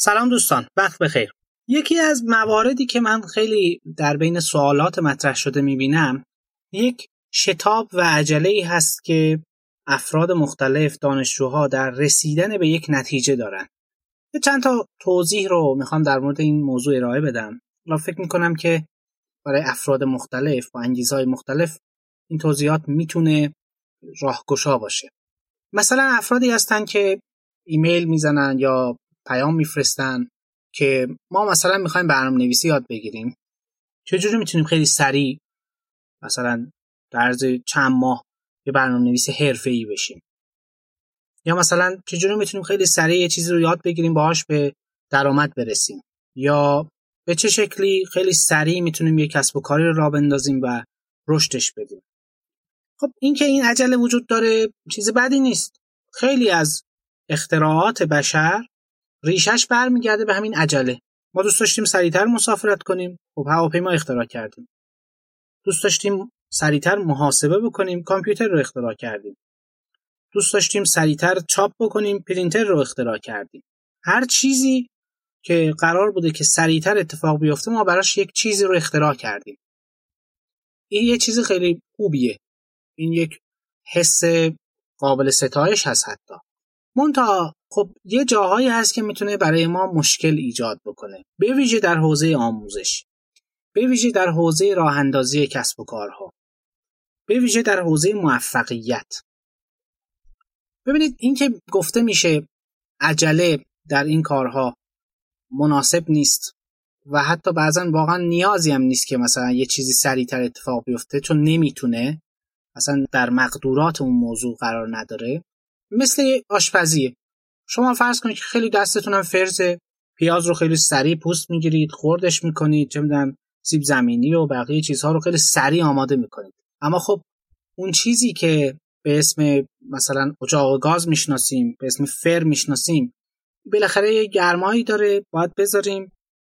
سلام دوستان وقت بخیر. یکی از مواردی که من خیلی در بین سوالات مطرح شده می‌بینم یک شتاب و عجله ای هست که افراد مختلف دانشجوها در رسیدن به یک نتیجه دارن. یه چند تا توضیح رو می‌خوام در مورد این موضوع ارائه بدم. و فکر می‌کنم که برای افراد مختلف با انگیزهای مختلف این توضیحات می‌تونه راهگشا باشه. مثلا افرادی هستن که ایمیل می‌زنن یا پیام میفرستن که ما مثلا می‌خوایم برنامه نویسی یاد بگیریم. چجوری می‌تونیم خیلی سریع مثلا در چند ماه یه برنامه نویس حرفه ای بشیم؟ یا مثلا چجوری می‌تونیم خیلی سریع یه چیزی رو یاد بگیریم باهاش به درآمد برسیم؟ یا به چه شکلی خیلی سریع می‌تونیم یه کسب و کاری رو را بندازیم و رشدش بدیم؟ خب اینکه این عجله وجود داره چیز بدی نیست. خیلی از اختراعات بشر ریشش برمیگرده به همین عجله. ما دوست داشتیم سریعتر مسافرت کنیم. خب هواپیما اختراع کردیم. دوست داشتیم سریعتر محاسبه بکنیم. کامپیوتر رو اختراع کردیم. دوست داشتیم سریعتر چاپ بکنیم. پرینتر رو اختراع کردیم. هر چیزی که قرار بوده که سریعتر اتفاق بیفته ما براش یک چیزی رو اختراع کردیم. این یه چیز خیلی خوبیه. این یک حس قابل ستایش هست حتی. مونتا خب یه جاهایی هست که می‌تونه برای ما مشکل ایجاد بکنه. به ویژه در حوزه آموزش. به ویژه در حوزه راه اندازی کسب و کارها. به ویژه در حوزه موفقیت. ببینید این که گفته میشه عجله در این کارها مناسب نیست و حتی بعضا واقعا نیازی هم نیست که مثلا یه چیزی سریعتر اتفاق بیفته چون نمی‌تونه. مثلا در مقدورات اون موضوع قرار نداره. مثل آشپزیه. شما فرض کنید که خیلی دستتون هم فرزه. پیاز رو خیلی سریع پوست می‌گیرید خوردش می‌کنید چه می‌دونم سیب زمینی و بقیه چیزها رو خیلی سریع آماده می‌کنید. اما خب اون چیزی که به اسم مثلا اجاق گاز می‌شناسیم به اسم فر می‌شناسیم بالاخره یه گرمایی داره باید بذاریم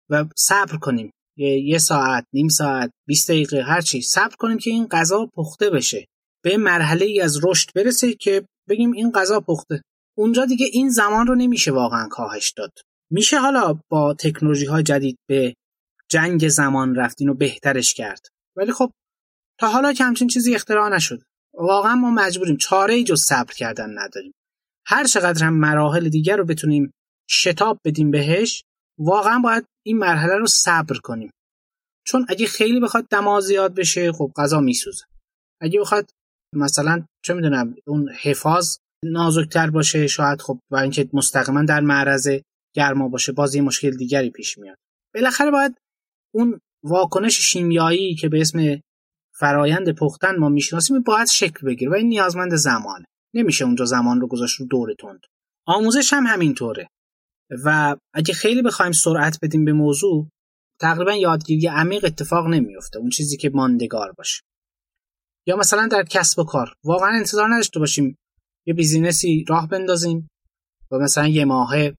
و صبر کنیم. یه, یه ساعت نیم ساعت 20 دقیقه هر چی. صبر کنیم که این غذا پخته بشه. به مرحله ای از رشد برسه که بگیم این غذا پخته. اونجا دیگه این زمان رو نمیشه واقعا کاهش داد. میشه حالا با تکنولوژی های جدید به جنگ زمان رفتین و بهترش کرد. ولی خب تا حالا که همچین چیزی اختراع نشد. واقعا ما مجبوریم چاره ای جز صبر کردن نداریم. هر چقدر هم مراحل دیگر رو بتونیم شتاب بدیم بهش واقعا باید این مرحله رو صبر کنیم. چون اگه خیلی بخواد دما زیاد بشه خب غذا میسوزه. اگه بخواد مثلا چه می‌دونم اون حفاظ نازکتر باشه شاید خب و اینکه مستقیما در معرض گرما باشه باز یه مشکل دیگری پیش میاد. بالاخره باید اون واکنش شیمیایی که به اسم فرایند پختن ما می‌شناسیم باید شکل بگیره و این نیازمند زمانه. نمیشه اونجا زمان رو گذاشت رو دور تند. آموزش هم همینطوره. و اگه خیلی بخوایم سرعت بدیم به موضوع تقریبا یادگیری عمیق اتفاق نمیفته اون چیزی که ماندگار باشه. یا مثلا در کسب و کار. واقعا انتظار نداشته باشیم یه business ی راه بندازیم و مثلا یه ماهه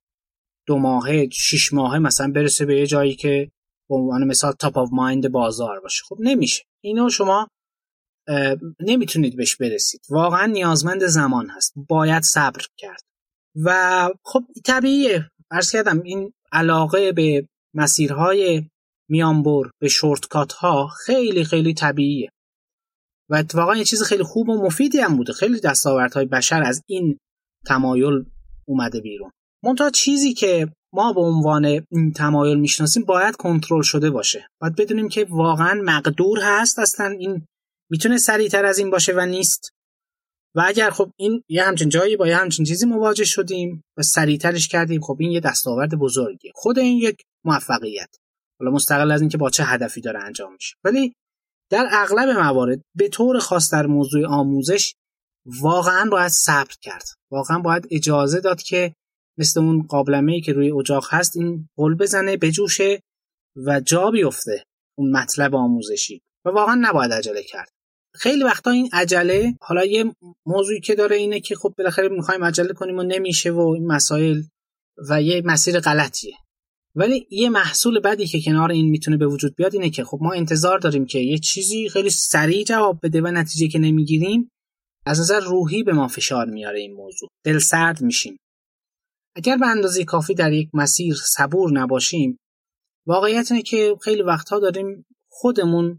دو ماهه شش ماهه مثلا برسه به یه جایی که به عنوان مثال top of mind بازار باشه. خب نمیشه. اینو شما نمی‌تونید بهش برسید. واقعا نیازمند زمان هست. باید صبر کرد. و خب طبیعیه. عرض کردم این علاقه به مسیرهای میانبر به شورتکات ها خیلی خیلی طبیعیه. و اتفاقا یه چیز خیلی خوب و مفیدی هم بوده. خیلی دستاوردهای بشر از این تمایل اومده بیرون. منتها چیزی که ما به عنوان این تمایل می‌شناسیم باید کنترل شده باشه. باید بدونیم که واقعا مقدور هست. اصلا این می‌تونه سریعتر از این باشه و نیست. و اگر خب این یه همچین جایی با یه همچین چیزی مواجه شدیم و سریعترش کردیم خب این یه دستاورد بزرگیه. خود این یک موفقیت. حالا مستقل از اینکه با چه هدفی داره انجام میشه. ولی در اغلب موارد به طور خاص در موضوع آموزش واقعا باید صبر کرد. واقعا باید اجازه داد که مثل اون قابلمه ای که روی اجاق هست این قل بزنه بجوشه و جا بیفته اون مطلب آموزشی. و واقعا نباید عجله کرد. خیلی وقتا این عجله حالا یه موضوعی که داره اینه که خب بالاخره می‌خوایم عجله کنیم و نمیشه و این مسائل و یه مسیر غلطیه. ولی یه محصول بدی که کنار این می‌تونه به وجود بیاد اینه که خب ما انتظار داریم که یه چیزی خیلی سریع جواب بده و نتیجه که نمی‌گیریم از نظر روحی به ما فشار میاره این موضوع. دل سرد میشیم. اگر به اندازه کافی در یک مسیر صبور نباشیم واقعیت اینه که خیلی وقتها داریم خودمون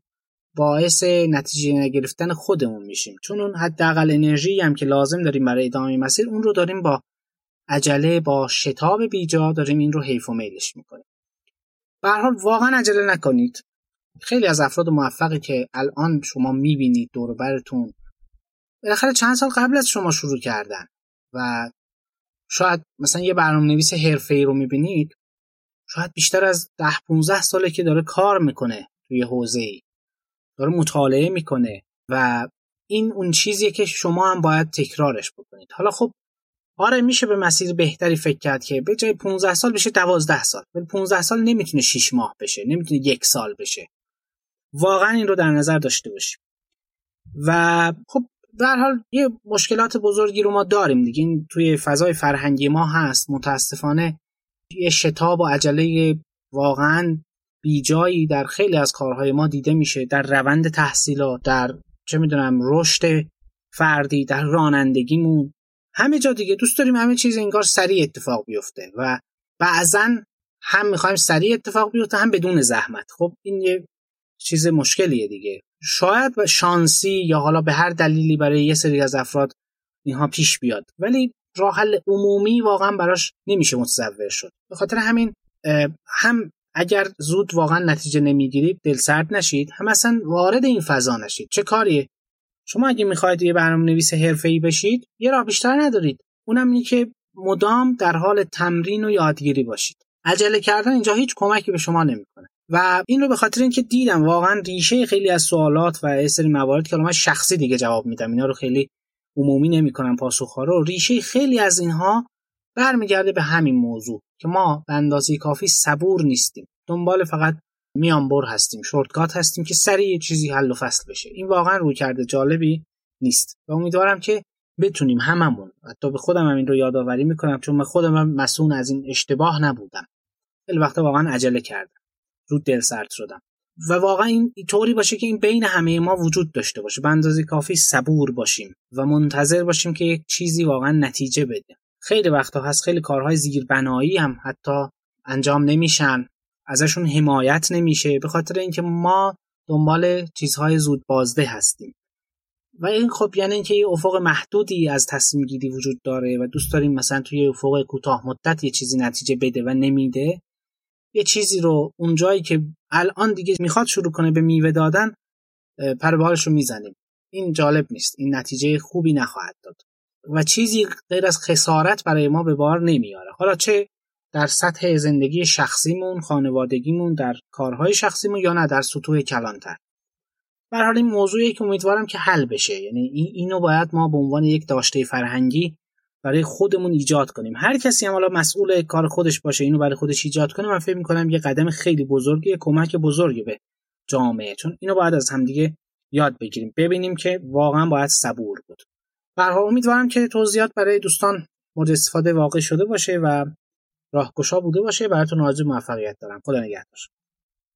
باعث نتیجه نگرفتن خودمون میشیم. چون اون حداقل انرژی هم که لازم داریم برای ادامه مسیر اون رو داریم با عجله با شتاب بیجا داریم این رو حیف و میلش می‌کنیم. به حال واقعا عجله نکنید. خیلی از افراد موفقی که الان شما می‌بینید دور برتون. بالاخره چند سال قبل از شما شروع کردن و شاید مثلا یه برنامه نویس حرفه ای رو می‌بینید شاید بیشتر از ده 15 ساله که داره کار می‌کنه توی حوزه ای داره مطالعه می‌کنه و این اون چیزیه که شما هم باید تکرارش بکنید. حالا خب آره میشه به مسیر بهتری فکر کرد که به جای 15 سال بشه 12 سال. ولی 15 سال نمی‌تونه 6 ماه بشه نمی‌تونه یک سال بشه. واقعا این رو در نظر داشته باشیم. و خب در حال یه مشکلات بزرگی رو ما داریم دیگه. این توی فضای فرهنگی ما هست. متاسفانه یه شتاب و عجله واقعا بیجایی در خیلی از کارهای ما دیده میشه. در روند تحصیلات در چه می‌دونم رشد فردی در رانندگیمون. همه جا دیگه دوست داریم همه چیز انگار سریع اتفاق بیفته و بعضا هم می‌خوایم سریع اتفاق بیفته هم بدون زحمت. خب این یه چیز مشکلیه دیگه. شاید و شانسی یا حالا به هر دلیلی برای یه سری از افراد اینها پیش بیاد. ولی راه حل عمومی واقعا براش نمیشه متصور شد. به خاطر همین هم اگر زود واقعا نتیجه نمی‌گیرید دل سرد نشید هم اصلا وارد این فضا نشید. چه کاریه؟ شما اگه می‌خواید یه برنامه نویس ای بشید یه راه بیشتر ندارید. اونم اینه که مدام در حال تمرین و یادگیری باشید. عجله کردن اینجا هیچ کمکی به شما نمی‌کنه. و این رو به خاطر اینکه دیدم واقعا ریشه خیلی از سوالات و یه سری موارد که من شخصی دیگه جواب میدم اینا رو خیلی عمومی نمی‌کنم پاسخها رو. ریشه خیلی از اینها برمیگرده به همین موضوع که ما به اندازه کافی صبور نیستیم. دنبال فقط میانبر هستیم شورتکات هستیم که سریع چیزی حل و فصل بشه. این واقعا روی کرده جالبی نیست و امیدوارم که بتونیم هممون حتی به خودم هم این رو یادآوری می‌کنم چون من خودم هم مسئول از این اشتباه نبودم. خیلی وقتا واقعا عجله کردم. زود دل سرد شدم. و واقعا این طوری باشه که این بین همه ما وجود داشته باشه. به اندازه کافی صبور باشیم و منتظر باشیم که یک چیزی واقعا نتیجه بده. خیلی وقتا هست خیلی کارهای زیربنایی هم حتی انجام نمیشن. ازشون حمایت نمیشه به خاطر اینکه ما دنبال چیزهای زود بازده هستیم. و این خب یعنی اینکه یه افق محدودی از تصمیم گیری وجود داره و دوست داریم مثلا توی افق کوتاه مدت یه چیزی نتیجه بده و نمیده. یه چیزی رو اونجایی که الان دیگه می‌خواد شروع کنه به میوه دادن پربالش رو می‌زنیم این جالب نیست. این نتیجه خوبی نخواهد داد. و چیزی غیر از خسارت برای ما به بار نمیاره. حالا چه در سطح زندگی شخصیمون خانوادگیمون در کارهای شخصیمون یا نه در سطوح کلانتر. به حال این موضوعی که امیدوارم که حل بشه. یعنی اینو باید ما به عنوان یک داشته فرهنگی برای خودمون ایجاد کنیم. هر کسی هم حالا مسئول کار خودش باشه اینو برای خودش ایجاد کنه من فکر می‌کنم یه قدم خیلی بزرگی کمک بزرگی به جامعه. چون اینو باید از همدیگه یاد بگیریم ببینیم که واقعا باید صبور بود. به امیدوارم که توضیحات برای دوستان مورد استفاده واقع شده باشه و راهگشا بوده باشه. براتون آرزوی موفقیت دارم. خدا نگهدار.